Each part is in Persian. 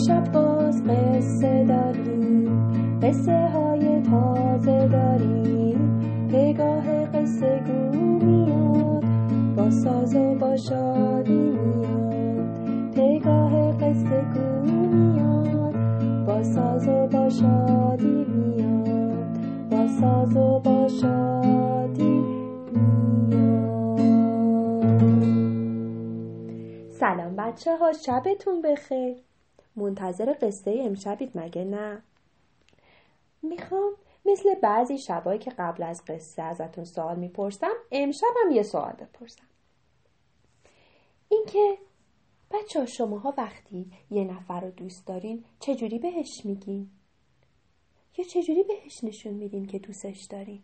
امشب باز قصه داریم قصه های تازه داریم پگاه قصه گو میاد با ساز و با شادی میاد. پگاه قصه گو میاد با ساز و با شادی میاد. با ساز و با شادی سلام بچه ها شبتون بخیر. منتظر قصه امشبید مگه نه می‌خوام مثل بعضی شبایی که قبل از قصه ازتون سوال می‌پرسم امشبم یه سوال بپرسم اینکه بچه ها شماها وقتی یه نفر رو دوست دارین چجوری بهش میگین؟ یا چجوری بهش نشون میدین که دوستش دارین؟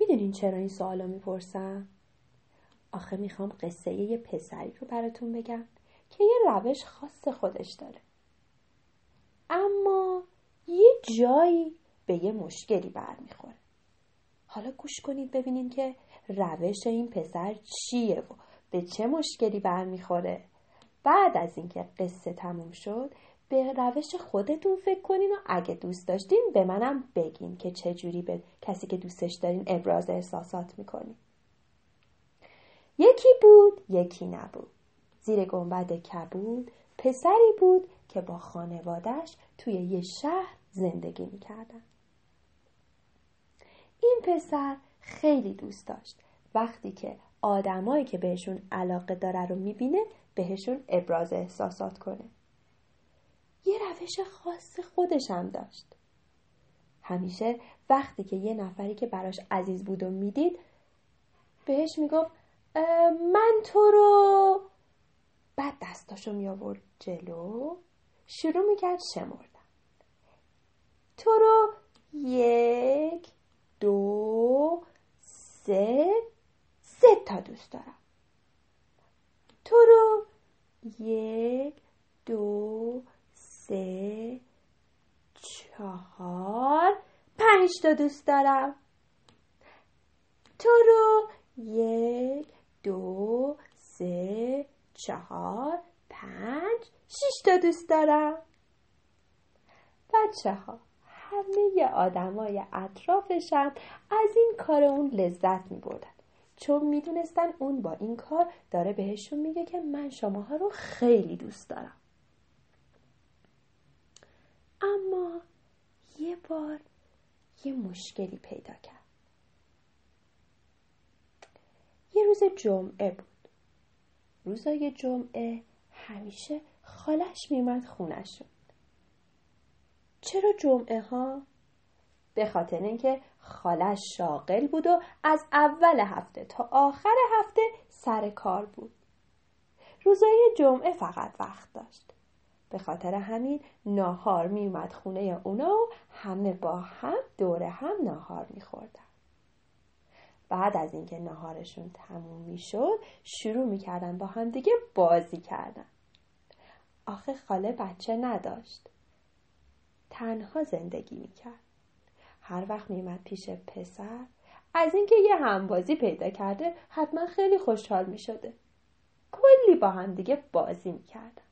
می‌دونین چرا این سوال رو می‌پرسم؟ آخه می‌خوام قصه یه پسری رو براتون بگم که یه روش خاص خودش داره. اما یه جایی به یه مشکلی برمیخوره. حالا گوش کنید ببینین که روش این پسر چیه و به چه مشکلی برمیخوره. بعد از اینکه قصه تموم شد به روش خودتون فکر کنین و اگه دوست داشتین به منم بگین که چجوری به کسی که دوستش دارین ابراز احساسات می‌کنین. یکی بود یکی نبود. زیر گنبد کبود پسری بود که با خانوادش توی یه شهر زندگی می‌کردن. این پسر خیلی دوست داشت. وقتی که آدمایی که بهشون علاقه داره رو می‌بینه بهشون ابراز احساسات کنه. یه روش خاص خودش هم داشت. همیشه وقتی که یه نفری که براش عزیز بود و می‌دید بهش می‌گفت من تو رو! بعد دستاشو می آورد جلو شروع می‌کرد شمردن. تو رو یک دو سه سه تا دوست دارم. تو رو یک دو سه چهار پنج تا دوست دارم. تو رو یک دو سه چهار پنج شیش تا دوست دارم. بچه ها همه آدمای اطرافشم از این کار اون لذت می بردن چون می‌دونستن اون با این کار داره بهشون میگه که من شماها رو خیلی دوست دارم. اما یه بار یه مشکلی پیدا کرد. یه روز جمعه بود. روزای جمعه همیشه خالش میومد خونشون چرا جمعه ها؟ به خاطر اینکه خالش شاغل بود و از اول هفته تا آخر هفته سر کار بود. روزای جمعه فقط وقت داشت. به خاطر همین ناهار میومد خونه اونا و همه با هم دور هم ناهار میخوردن. بعد از اینکه ناهارشون تموم می‌شد شروع می‌کردن با هم دیگه بازی کردن. آخه خاله بچه نداشت. تنها زندگی می‌کرد. هر وقت میمد پیش پسر از اینکه یه همبازی پیدا کرده حتما خیلی خوشحال می‌شده. کلی با هم دیگه بازی می‌کردن.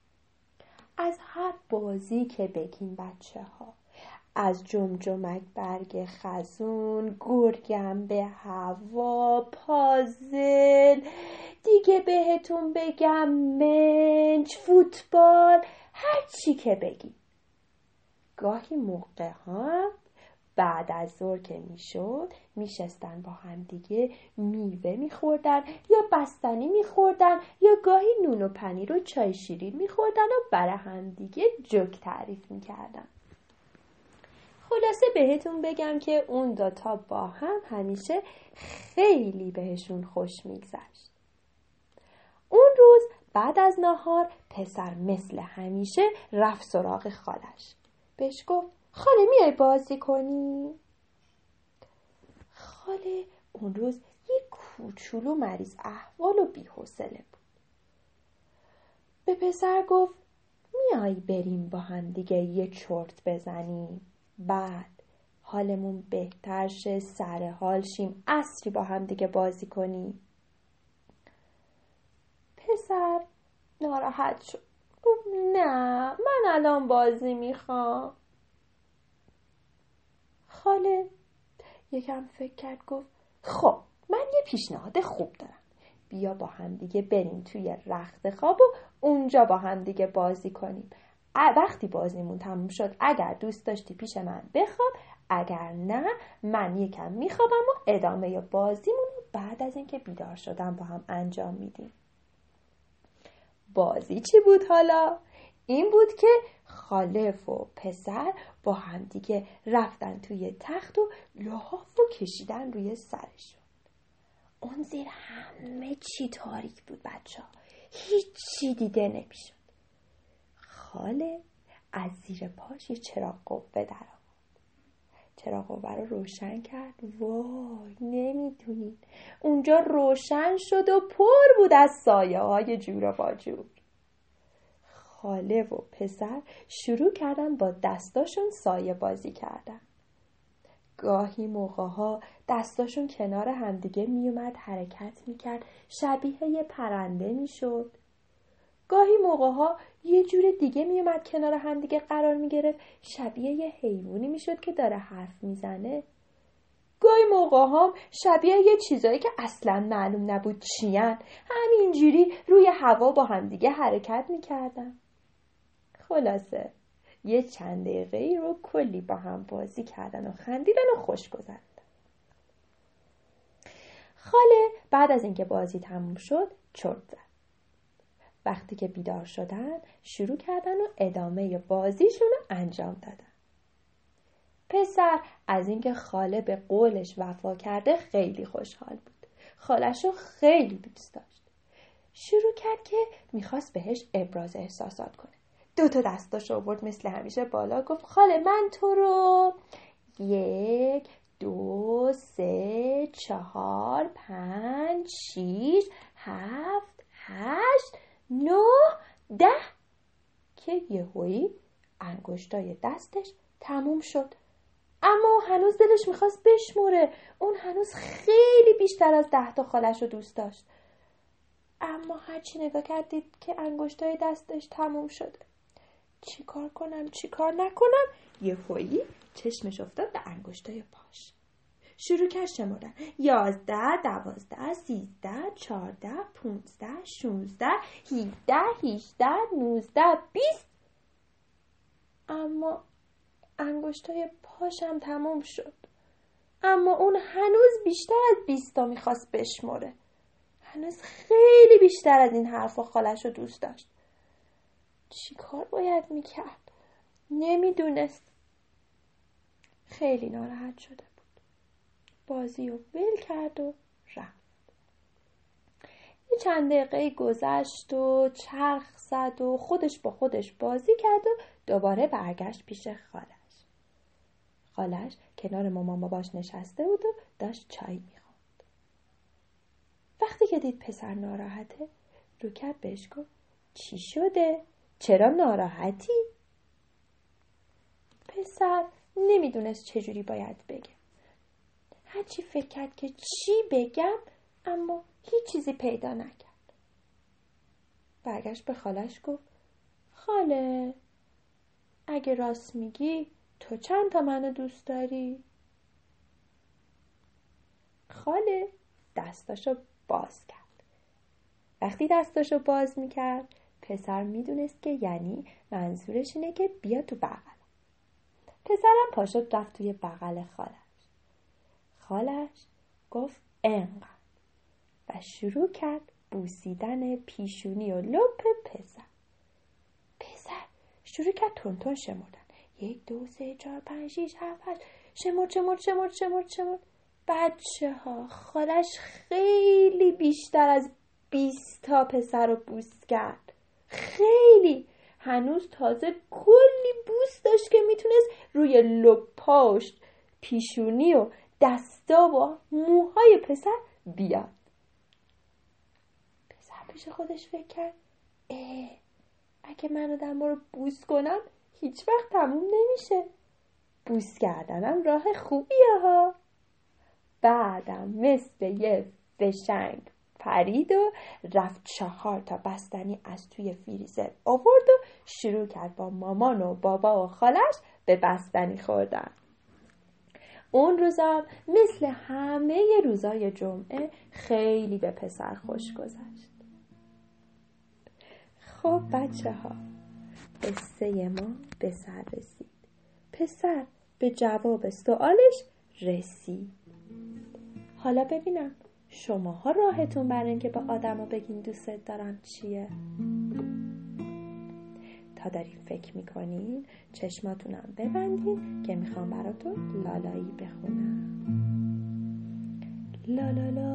از هر بازی که بگین بچه ها از جمجمک برگ خزون گرگم به هوا پازل. دیگه بهتون بگم منچ فوتبال هر چی که بگی. گاهی موقع ها بعد از ظهر که می‌شد میشستن با هم دیگه میوه میخوردن یا بستنی میخوردن یا گاهی نون و پنیر و چای شیرین میخوردن و برای هم دیگه جوک تعریف می‌کردن. خلاصه بهتون بگم که اون دوتا با هم همیشه خیلی بهشون خوش میگذشت. اون روز بعد از ناهار پسر مثل همیشه رفت سراغ خالش. بهش گفت خاله میای بازی کنی؟ خاله اون روز یه کوچولو مریض احوال و بیحوصله بود. به پسر گفت میای بریم با هم دیگه یه چرت بزنیم. بعد حالمون بهتر شه سر حال شیم. اصری با هم دیگه بازی کنیم. پسر ناراحت شد. گفت نه من الان بازی می‌خوام. خاله یکم فکر کرد گفت خب من یه پیشنهاد خوب دارم. بیا با هم دیگه بریم توی رخت خواب و اونجا با هم دیگه بازی کنیم. وقتی بازیمون تموم شد اگر دوست داشتی پیش من بخواب اگر نه من یکم میخوابم و ادامه بازیمون بعد از اینکه بیدار شدم با هم انجام میدیم. بازی چی بود حالا؟ این بود که خالف و پسر با هم دیگه رفتن توی تخت و لحاف و کشیدن روی سرشون. اون زیر همه چی تاریک بود بچه ها هیچی دیده نمی‌شد. خاله از زیر پاش یه چراغ قوه در چراغ قوه رو روشن کرد. وای نمی‌دونین اونجا روشن شد و پر بود از سایه های جور و باجور. خاله و پسر شروع کردن با دستاشون سایه بازی کردن. گاهی موقع ها دستاشون کنار همدیگه میومد حرکت می‌کرد. شبیه یه پرنده می‌شد. گاهی موقع ها یه جور دیگه میومد کنار همدیگه قرار می‌گرفت. شبیه یه حیوانی می‌شد که داره حرف می‌زنه. گاهی موقع هم شبیه یه چیزایی که اصلا معلوم نبود چیان. همینجوری روی هوا با همدیگه حرکت می‌کردن. خلاصه یه چند دقیقه ای رو کلی با هم بازی کردن و خندیدن و خوش گذردن خاله بعد از اینکه بازی تموم شد چرت زد. وقتی که بیدار شدن شروع کردن و ادامه بازیشون رو انجام دادن. پسر از اینکه خاله به قولش وفا کرده خیلی خوشحال بود. خالش رو خیلی دوست داشت. شروع کرد که می‌خواست بهش ابراز احساسات کنه. دو تا دستاش آورد مثل همیشه بالا گفت خاله من تو رو. یک دو سه چهار پنج شیش هفت هشت. نه ده. که یهویی انگشتای دستش تموم شد. اما هنوز دلش می‌خواست بشموره. اون هنوز خیلی بیشتر از ده تا خالش رو دوست داشت. اما هرچی نگاه کردید که انگشتای دستش تموم شده چیکار کنم؟ چیکار نکنم؟ یهویی چشمش افتاد به انگشتای پاش. شروع کرد شمردن. یازده دوازده سیزده چهارده پونزده شونزده هیده هیشده نوزده بیست. اما انگشتای پاشم تموم شد. اما اون هنوز بیشتر از بیستا می‌خواست بشمره. هنوز خیلی بیشتر از این حرف و خالش رو دوست داشت. چی کار باید می‌کرد؟ نمی‌دونست. خیلی ناراحت شده. بازی رو ول کرد و رفت. یه چند دقیقه گذشت و چرخ زد و خودش با خودش بازی کرد و دوباره برگشت پیش خالش. خالش کنار مامان باباش نشسته بود و داشت چای می‌خوند. وقتی که دید پسر ناراحته رو کرد بهش گفت چی شده؟ چرا ناراحتی؟ پسر نمی‌دونست چجوری باید بگه. هرچی فکر کرد که چی بگم اما هیچ چیزی پیدا نکرد. برگشت به خالش گفت خاله اگه راست میگی تو چند تا منو دوست داری؟ خاله دستاشو باز کرد. وقتی دستاشو باز می‌کرد پسر می‌دونست که یعنی منظورش اینه که بیا تو بغل. پسرم پاشد رفت توی بغل خالش. خالش گفت انقدر. و شروع کرد بوسیدن پیشونی و لپ پسر. پسر شروع کرد تونتون شمردن. یک دو سه چهار پنج شیش هفت هشت. شمرد شمرد شمرد شمرد شمرد. بچه ها خالش خیلی بیشتر از بیست تا پسر رو بوس کرد. خیلی. هنوز تازه کلی بوس داشت که می‌تونست روی لپاش پیشونی و دستا و موهای پسر بیاد. پسر پیش خودش فکر کرد اه اگه من آدم رو بوس کنم هیچ وقت تموم نمیشه. بوس کردنم راه خوبیه ها. بعدم مثل یه فشنگ پرید و رفت چهار تا بستنی از توی فریزر آورد و شروع کرد با مامان و بابا و خالش به بستنی خوردن. اون روزم مثل همه روزای جمعه خیلی به پسر خوش گذشت. خب بچه ها قصه ما به سر رسید. پسر به جواب سوالش رسید. حالا ببینم شماها راهتون برای اینکه به آدما بگین دوستت دارم چیه؟ تا دارین فکر می‌کنین چشماتونم ببندین که می‌خوام براتون لالایی بخونم. لا لا لا.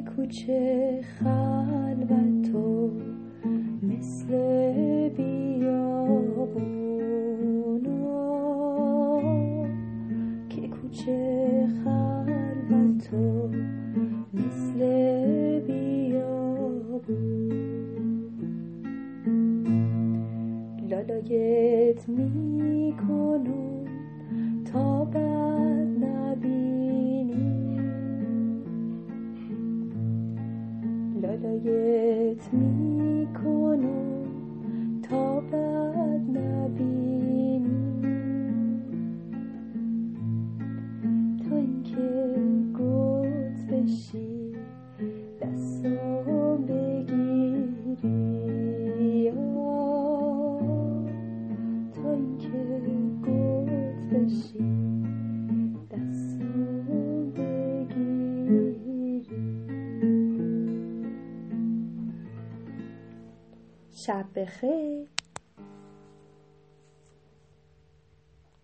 کوچه خلوت و مثل بیابونا که کوچه خلوت و مثل بیابون. لالایت می‌کنم تا بد لالایت می‌کنم تا بد نبینی. تا اینکه گوت بشی شب بخیر